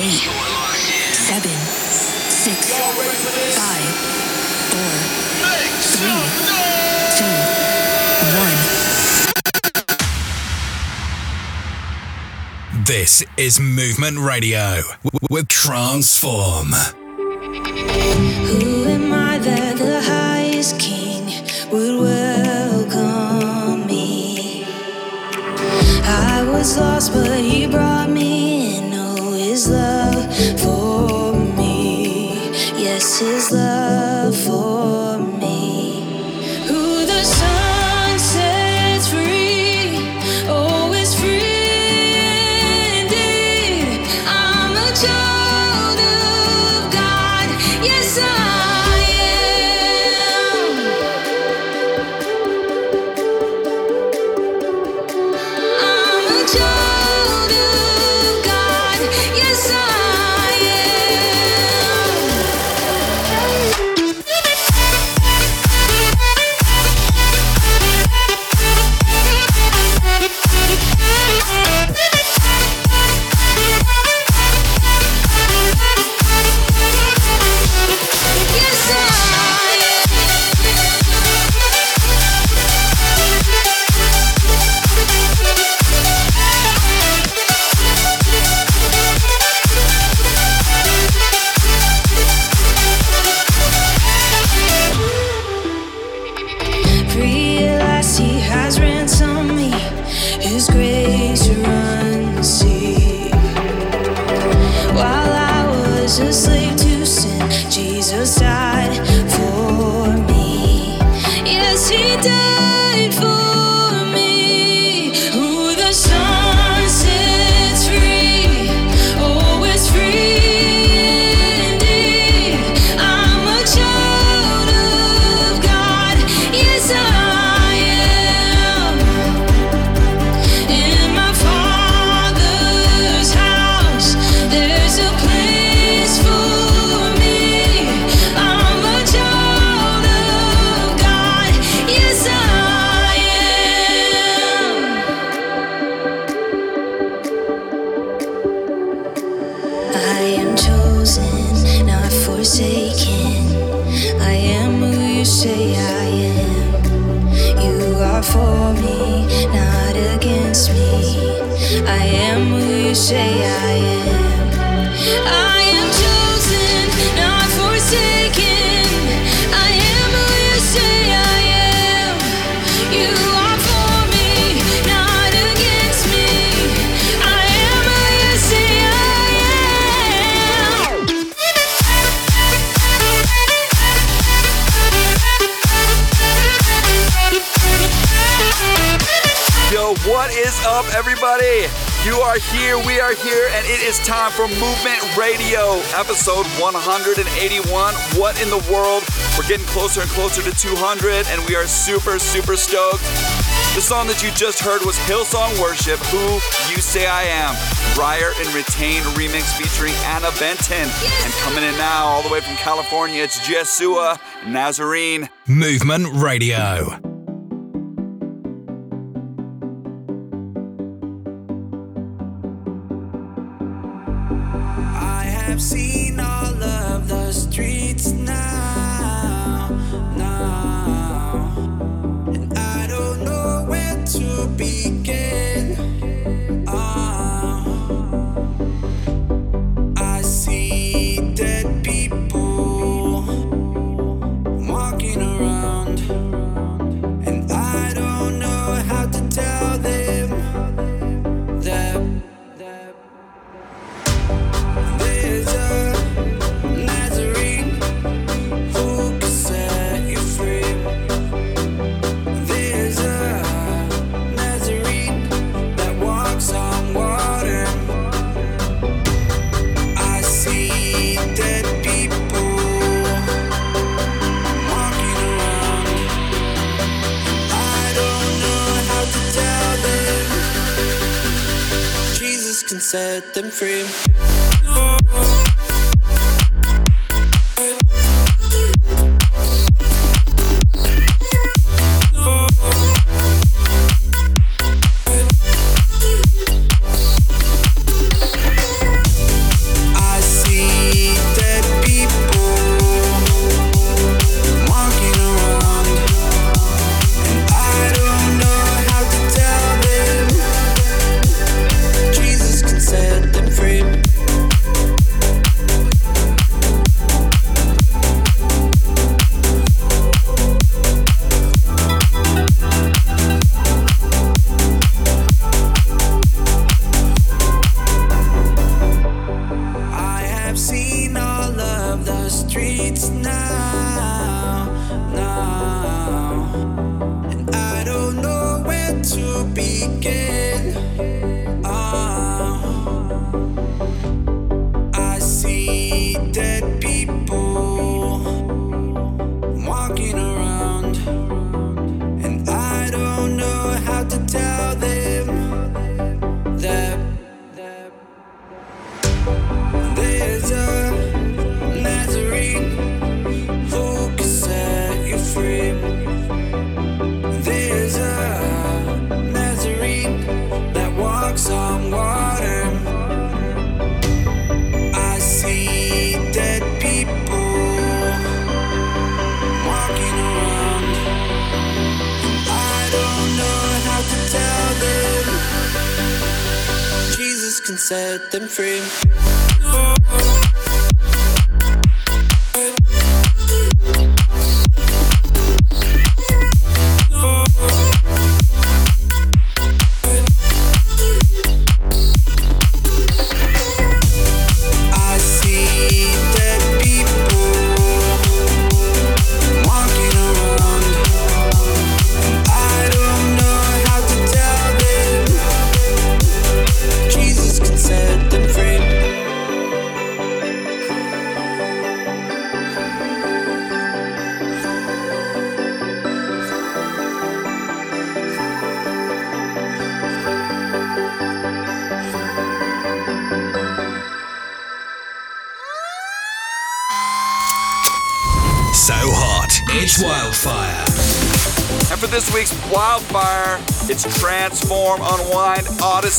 eight, seven, six, five, four, three, two, one. This is Movement Radio with Transform. Who am I that the highest king would welcome me? I was lost, but he brought His love what is up, everybody? You are here, we are here, and it is time for Movement Radio, episode 181. What in the world? We're getting closer and closer to 200, and we are super, super stoked. The song that you just heard was Hillsong Worship, Who You Say I Am, Reyer and Retain remix featuring Anna Benton. And coming in now, all the way from California, it's Jaisua Nazarene. Movement Radio. Set them free. Can set them free.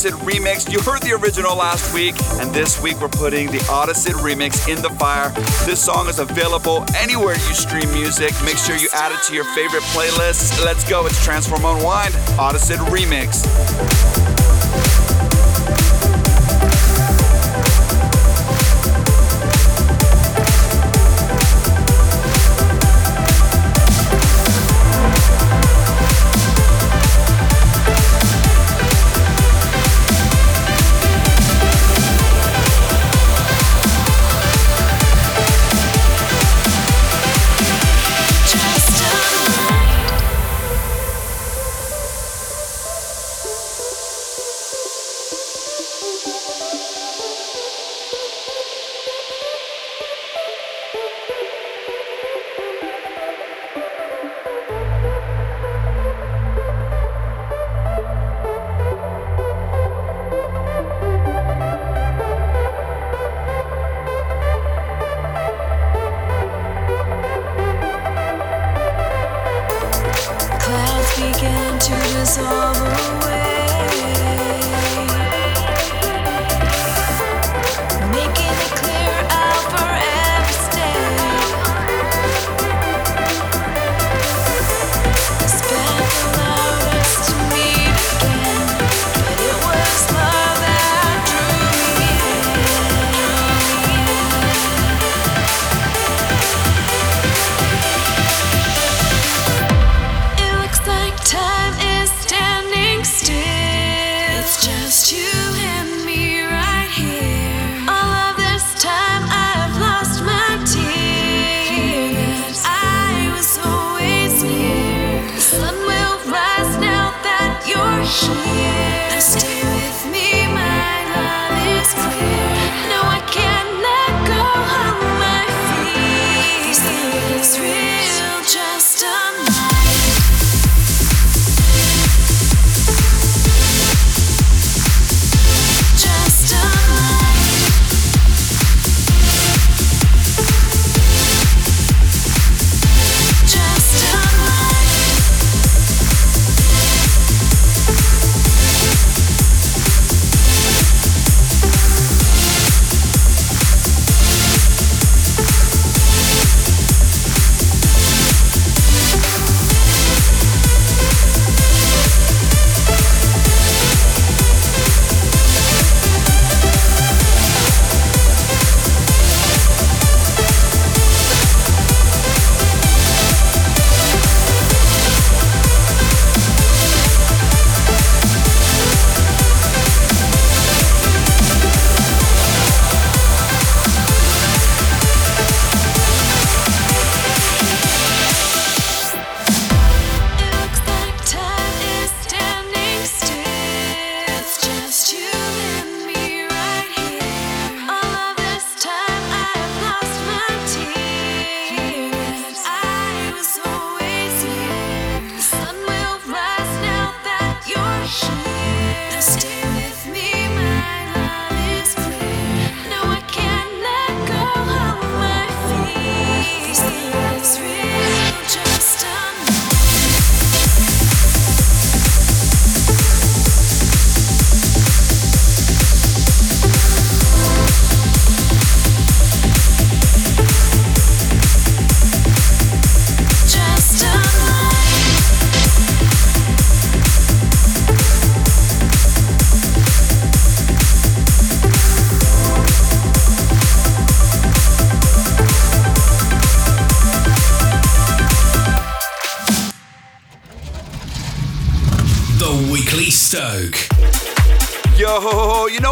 Audicid Remix. You heard the original last week, and this week we're putting the Audicid Remix in the fire. This song is available anywhere you stream music. Make sure you add it to your favorite playlists. Let's go, it's Transform, Unwind, Audicid Remix.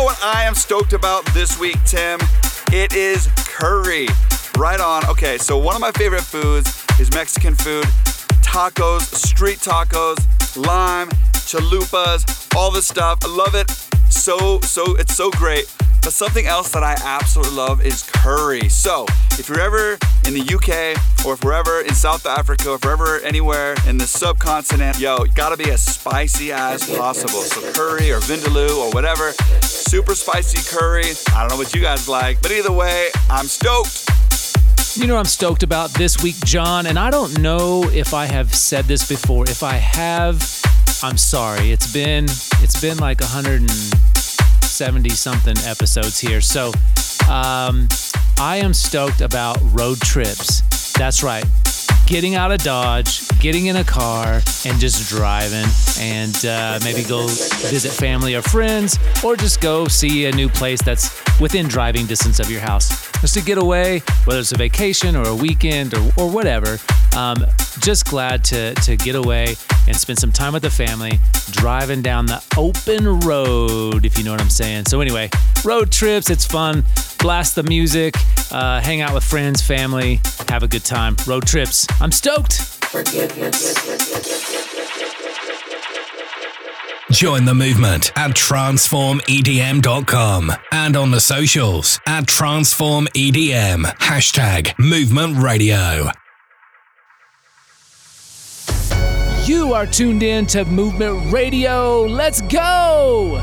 What I am stoked about this week, Tim? It is curry. Right on. Okay, so one of my favorite foods is Mexican food tacos, street tacos, lime, chalupas, all this stuff. I love it. So, so, it's so great. But something else that I absolutely love is curry. So, if you're ever in the UK or if we're ever in South Africa if we're ever anywhere in the subcontinent, yo, gotta be as spicy as possible. So, curry or vindaloo or whatever, super spicy curry. I don't know what you guys like, but either way, I'm stoked. You know I'm stoked about this week, John? And I don't know if I have said this before. If I have, I'm sorry. It's been it's been like 170 something episodes here. So um, I am stoked about road trips. That's right. Getting out of Dodge, getting in a car, and just driving, and uh, maybe go visit family or friends, or just go see a new place that's within driving distance of your house. Just to get away, whether it's a vacation or a weekend or, or whatever. Um, just glad to, to get away and spend some time with the family, driving down the open road, if you know what I'm saying. So, anyway, road trips, it's fun. Blast the music, uh, hang out with friends, family, have a good time. Road trips. I'm stoked. Join the movement at transformedm.com and on the socials at transformedm. Hashtag movement radio. You are tuned in to Movement Radio. Let's go!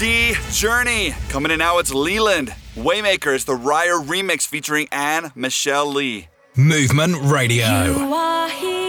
D. Journey. Coming in now, it's Leeland. Waymaker is the Reyer remix featuring Ann Michelle Lee. Movement Radio.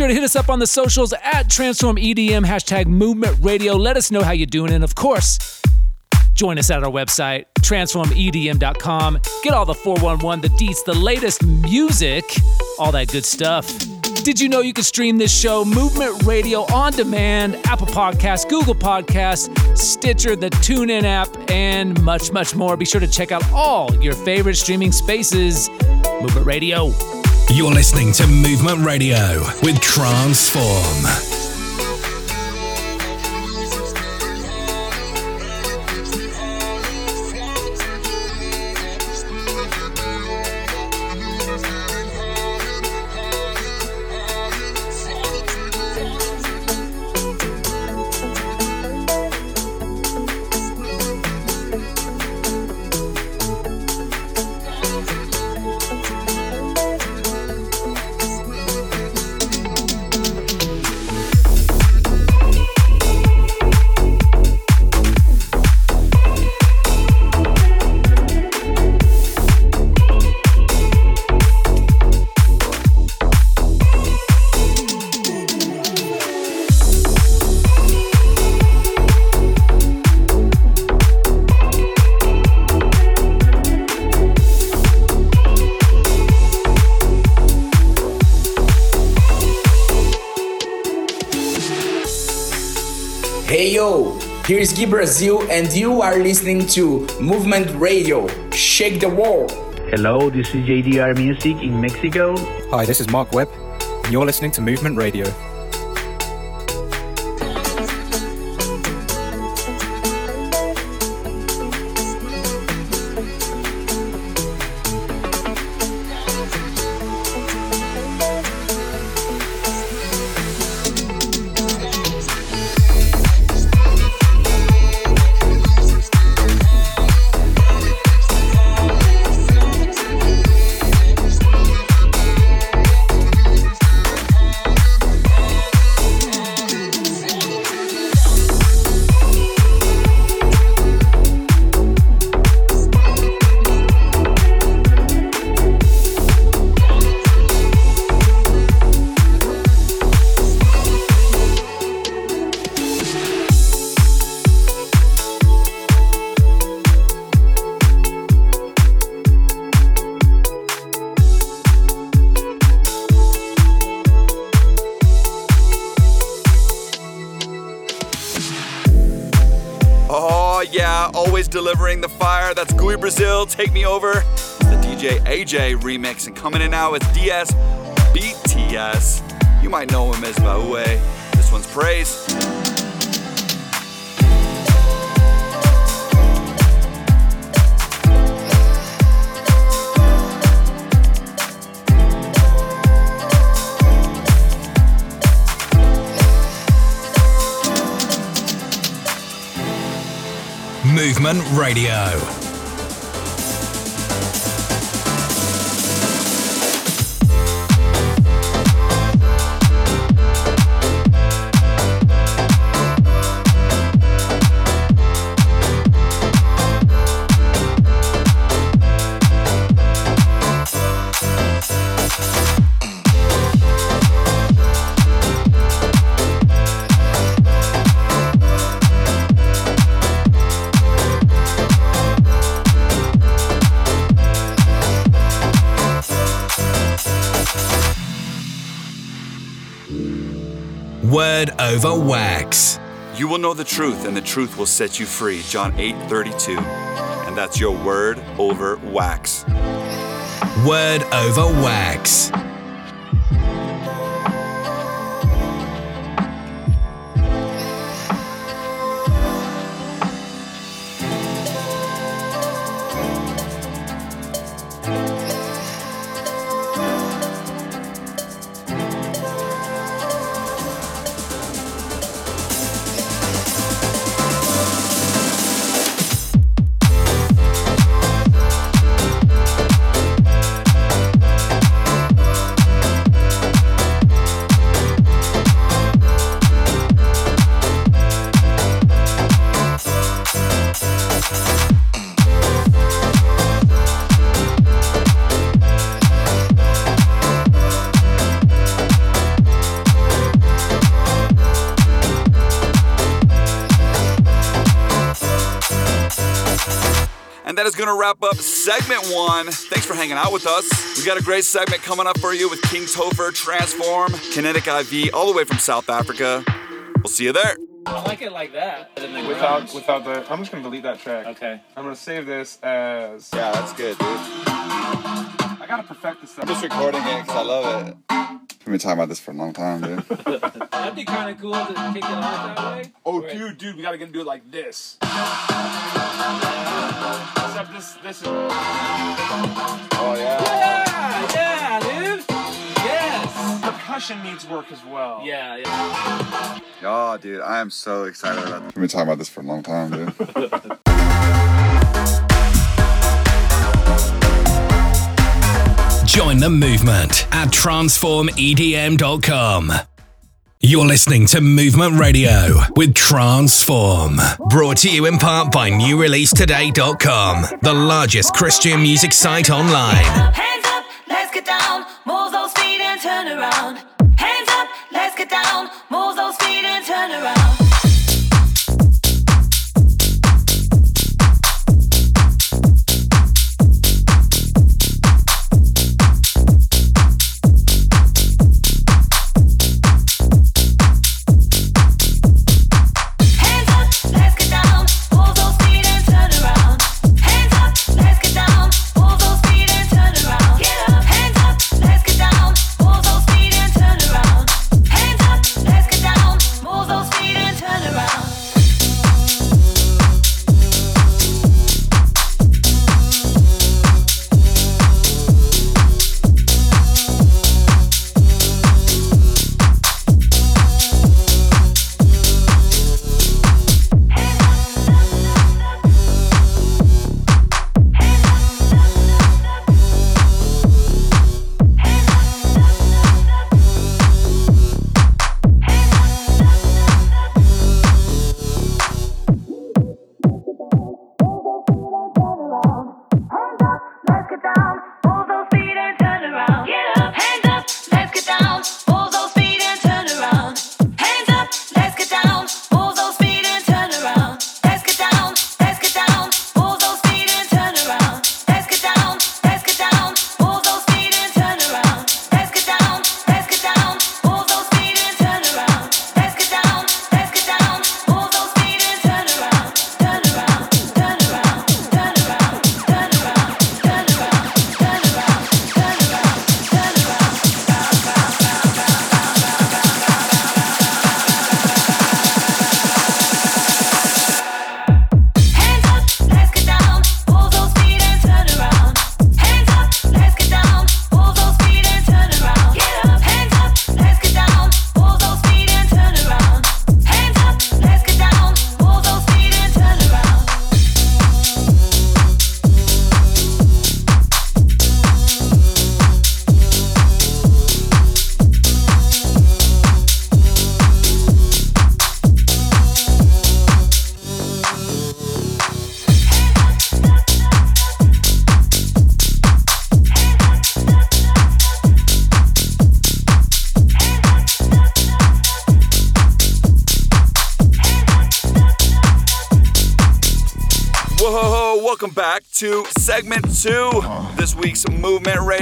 Sure to hit us up on the socials at Transform EDM, hashtag Movement Radio. Let us know how you're doing. And of course, join us at our website, transformedm.com. Get all the 411, the deets, the latest music, all that good stuff. Did you know you can stream this show, Movement Radio, on demand, Apple Podcasts, Google Podcasts, Stitcher, the TuneIn app, and much, much more? Be sure to check out all your favorite streaming spaces. Movement Radio. You're listening to Movement Radio with Transform. Here is Gui Brazil, and you are listening to Movement Radio. Shake the world. Hello, this is JDR Music in Mexico. Hi, this is Mark Webb, and you're listening to Movement Radio. Yeah, always delivering the fire. That's Gui Brazil, Take Me Over. The DJ AJ remix. And coming in now with DS BTS. You might know him as Baue. This one's Praise. Movement Radio. Over wax. You will know the truth, and the truth will set you free. John 8 32. And that's your word over wax. Word over wax. Going to wrap up segment one. Thanks for hanging out with us. We got a great segment coming up for you with King Topher, Transform, Kinetic IV, all the way from South Africa. We'll see you there. I like it like that. Without, without the, I'm just gonna delete that track. Okay. I'm gonna save this as. Yeah, that's good, dude. I gotta perfect this stuff. I'm just recording it because I love it. We've been talking about this for a long time, dude. That'd be kind of cool to kick it off that way. Oh, dude, dude, we gotta get do it like this. Except this, this is. Oh, yeah. Yeah, yeah, dude. Yes. Percussion needs work as well. Yeah, yeah. Oh, dude, I am so excited about this. We've been talking about this for a long time, dude. Join the movement at transformedm.com. You're listening to Movement Radio with Transform. Brought to you in part by NewReleaseToday.com, the largest Christian music site online. Hands up, let's get down. Move those feet and turn around. Hands up, let's get down. Move those feet and turn around.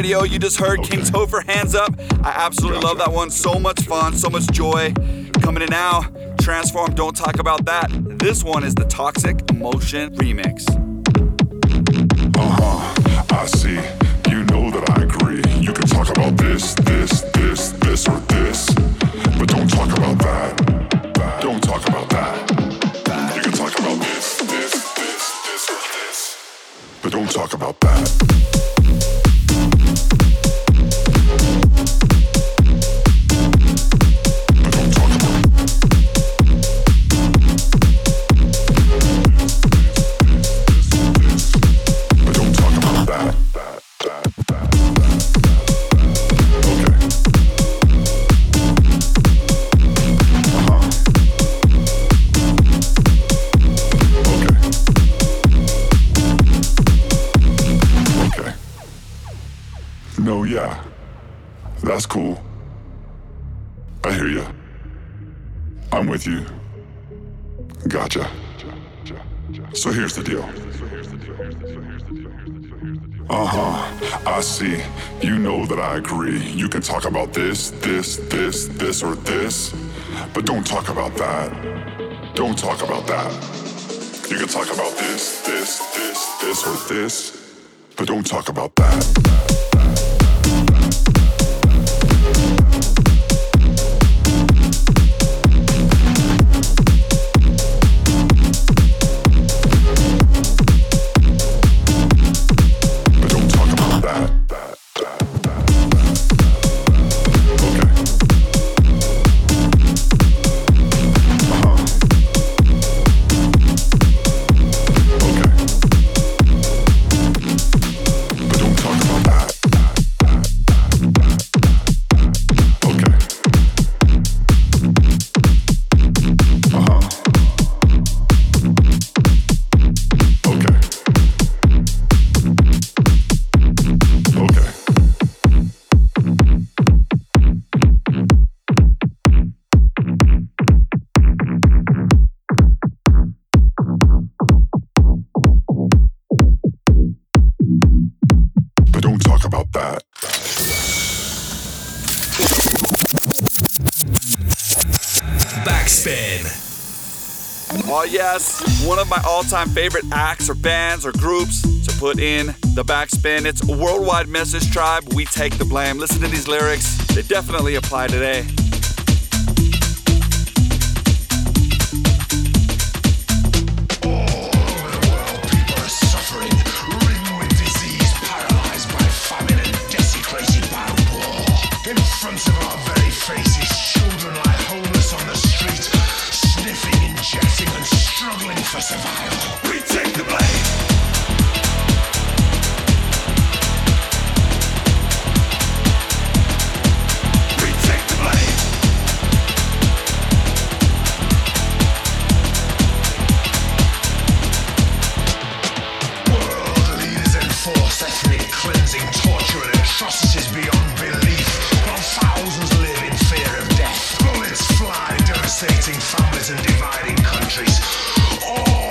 Radio. You just heard King Topher Hands Up. I absolutely love that one. So much fun, so much joy. Coming in now, Transform, Don't Talk About That. This one is the Toxic Emotion Remix. Uh-huh, I see. You know that I agree. You can talk about this, this, this, this, or this. But don't talk about that. Don't talk about that. You can talk about this, this, this, this, or this. But don't talk about that. About this, this, this, this, or this. But don't talk about that. Don't talk about that. You can talk about this, this, this, this, or this. But don't talk about that. One of my all time favorite acts or bands or groups to put in the backspin. It's worldwide message tribe. We take the blame. Listen to these lyrics, they definitely apply today. Struggling and dividing countries, all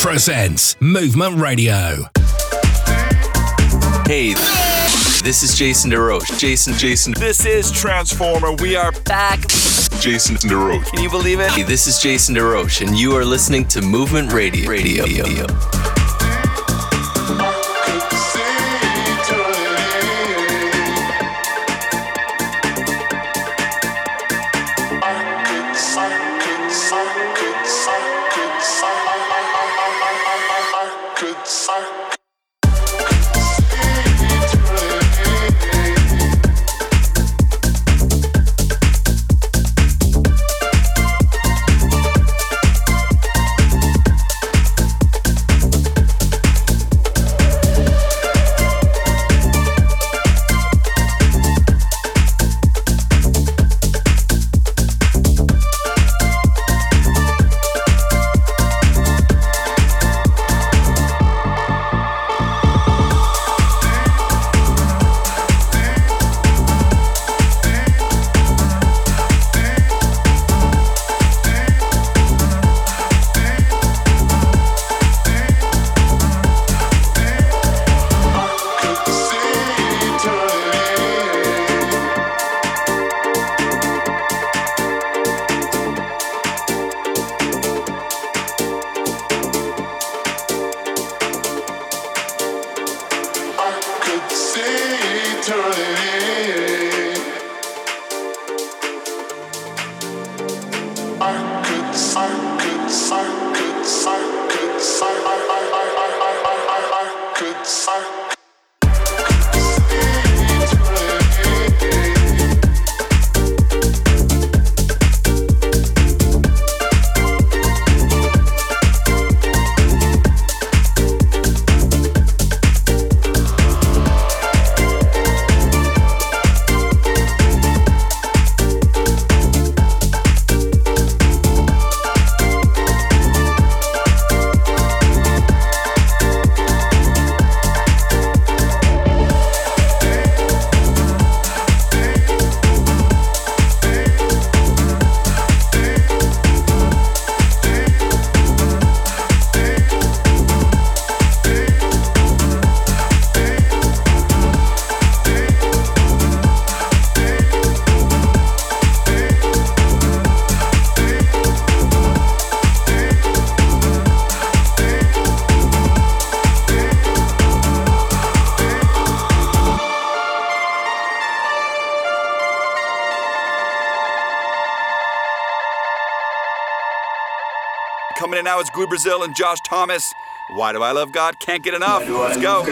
presents Movement Radio. Hey, this is Jason DeRoche. Jason, Jason. This is Transformer. We are back. Jason DeRoche. Can you believe it? Hey, this is Jason DeRoche, and you are listening to Movement Radio. Radio. Coming in now it's Gui Brazil and Josh Thomas. Why do I love God? Can't get enough. Let's go.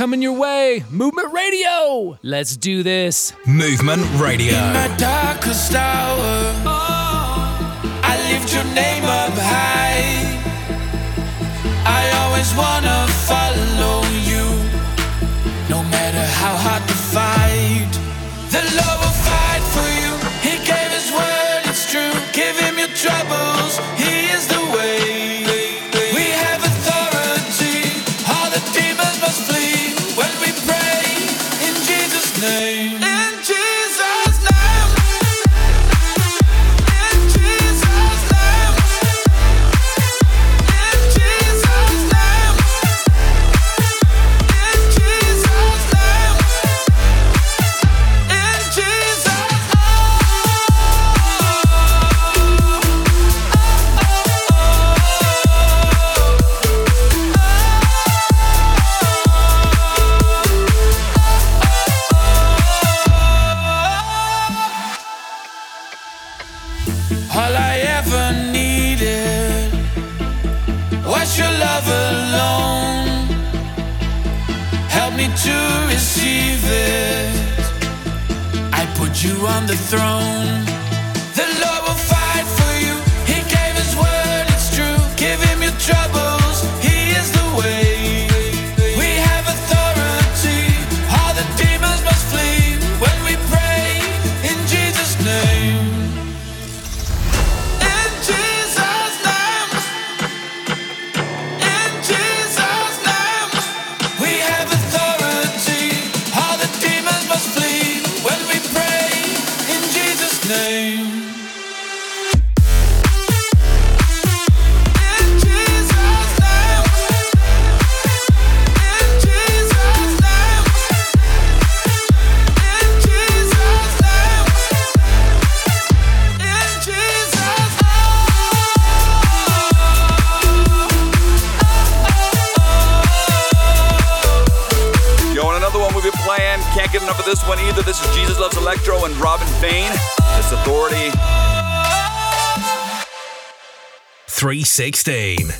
Coming your way. Movement Radio. Let's do this. Movement Radio. In my darkest hour, oh. I lift your name up high. I always wanna follow you, no matter how hard the fight. The Lord will fight 316.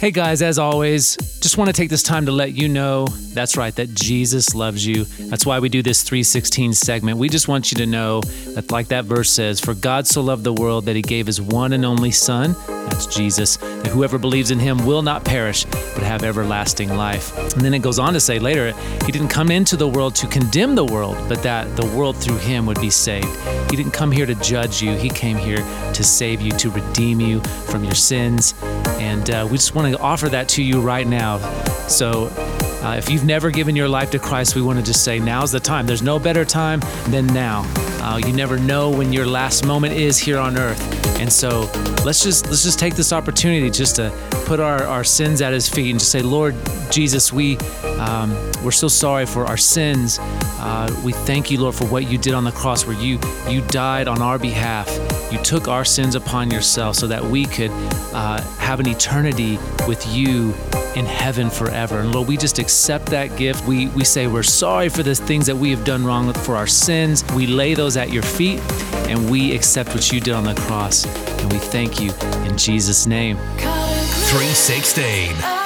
Hey guys, as always, just want to take this time to let you know that's right, that Jesus loves you. That's why we do this 316 segment. We just want you to know that, like that verse says, For God so loved the world that he gave his one and only Son, that's Jesus, that whoever believes in him will not perish, but have everlasting life. And then it goes on to say later, he didn't come into the world to condemn the world, but that the world through him would be saved. He didn't come here to judge you, he came here to save you, to redeem you from your sins. And uh, we just want to offer that to you right now. So, uh, if you've never given your life to Christ, we want to just say now's the time. There's no better time than now. Uh, you never know when your last moment is here on earth, and so let's just let's just take this opportunity just to put our, our sins at His feet and just say, Lord Jesus, we um, we're so sorry for our sins. Uh, we thank you, Lord, for what you did on the cross, where you you died on our behalf. You took our sins upon yourself so that we could uh, have an eternity with you in heaven forever. And Lord, we just accept that gift. We, we say we're sorry for the things that we have done wrong for our sins. We lay those at your feet and we accept what you did on the cross. And we thank you in Jesus' name. 316.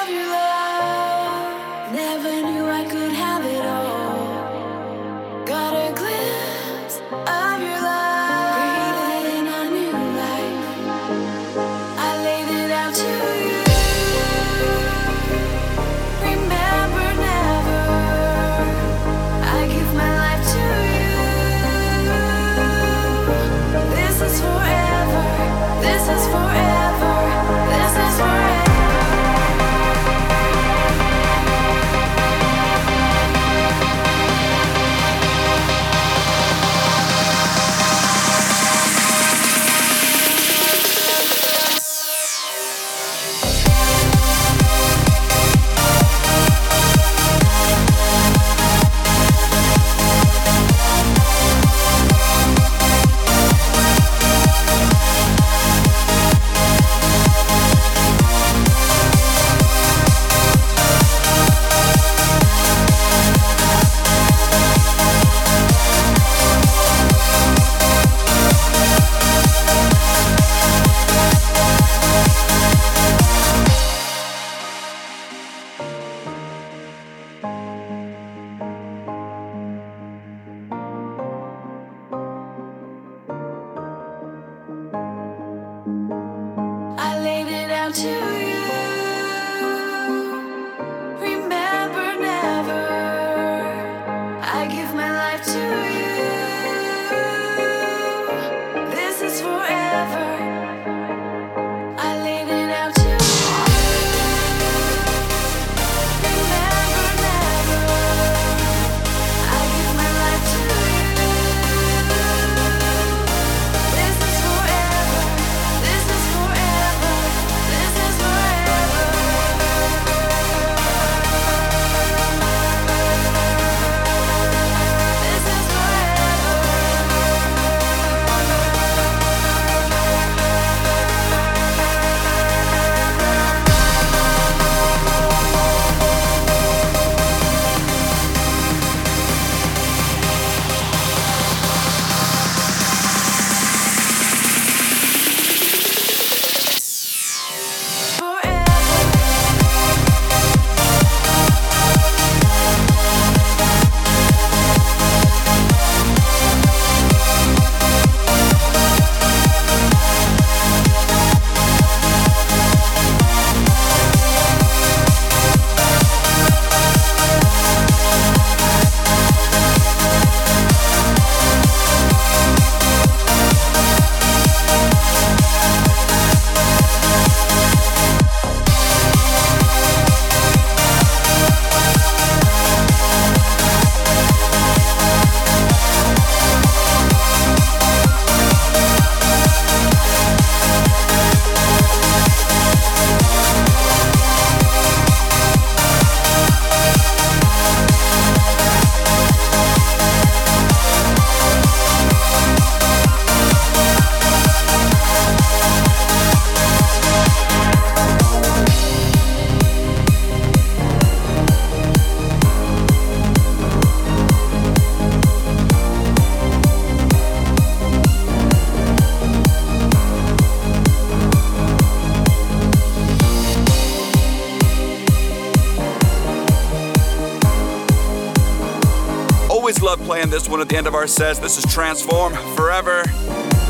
Playing this one at the end of our sets. This is Transform Forever.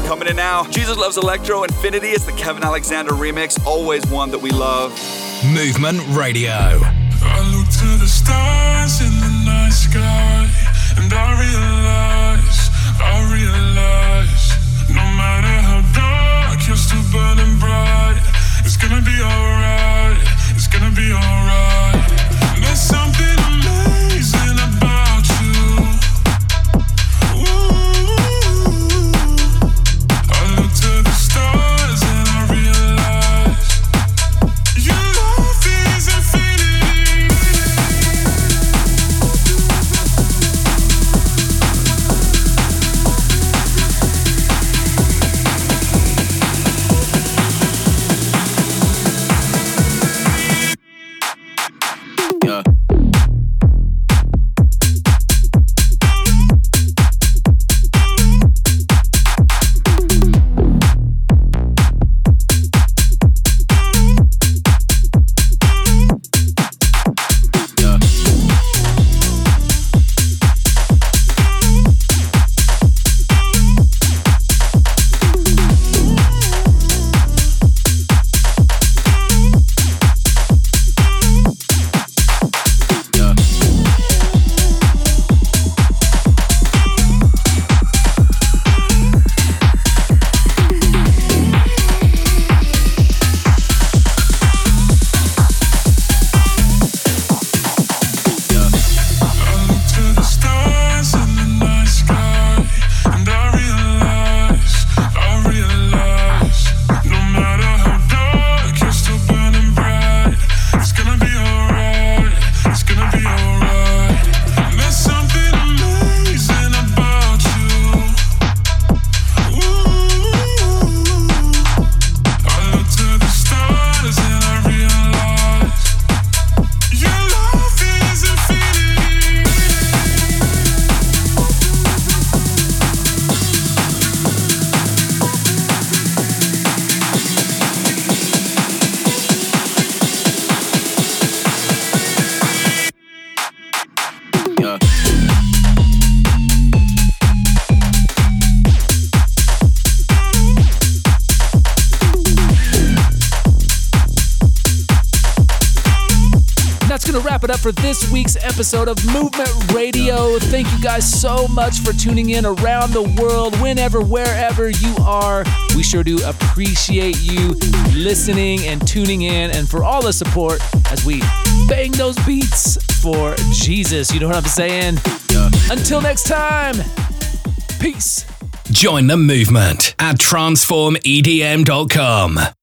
Coming in now, Jesus Loves Electro Infinity. It's the Kevin Alexander remix, always one that we love. Movement Radio. I look to the stars in the night sky, and I realize, I realize, no matter how dark, you're still burning bright. It's gonna be alright, episode of Movement Radio. Thank you guys so much for tuning in around the world, whenever, wherever you are. We sure do appreciate you listening and tuning in and for all the support as we bang those beats for Jesus. You know what I'm saying? Until next time, peace. Join the movement at transformedm.com.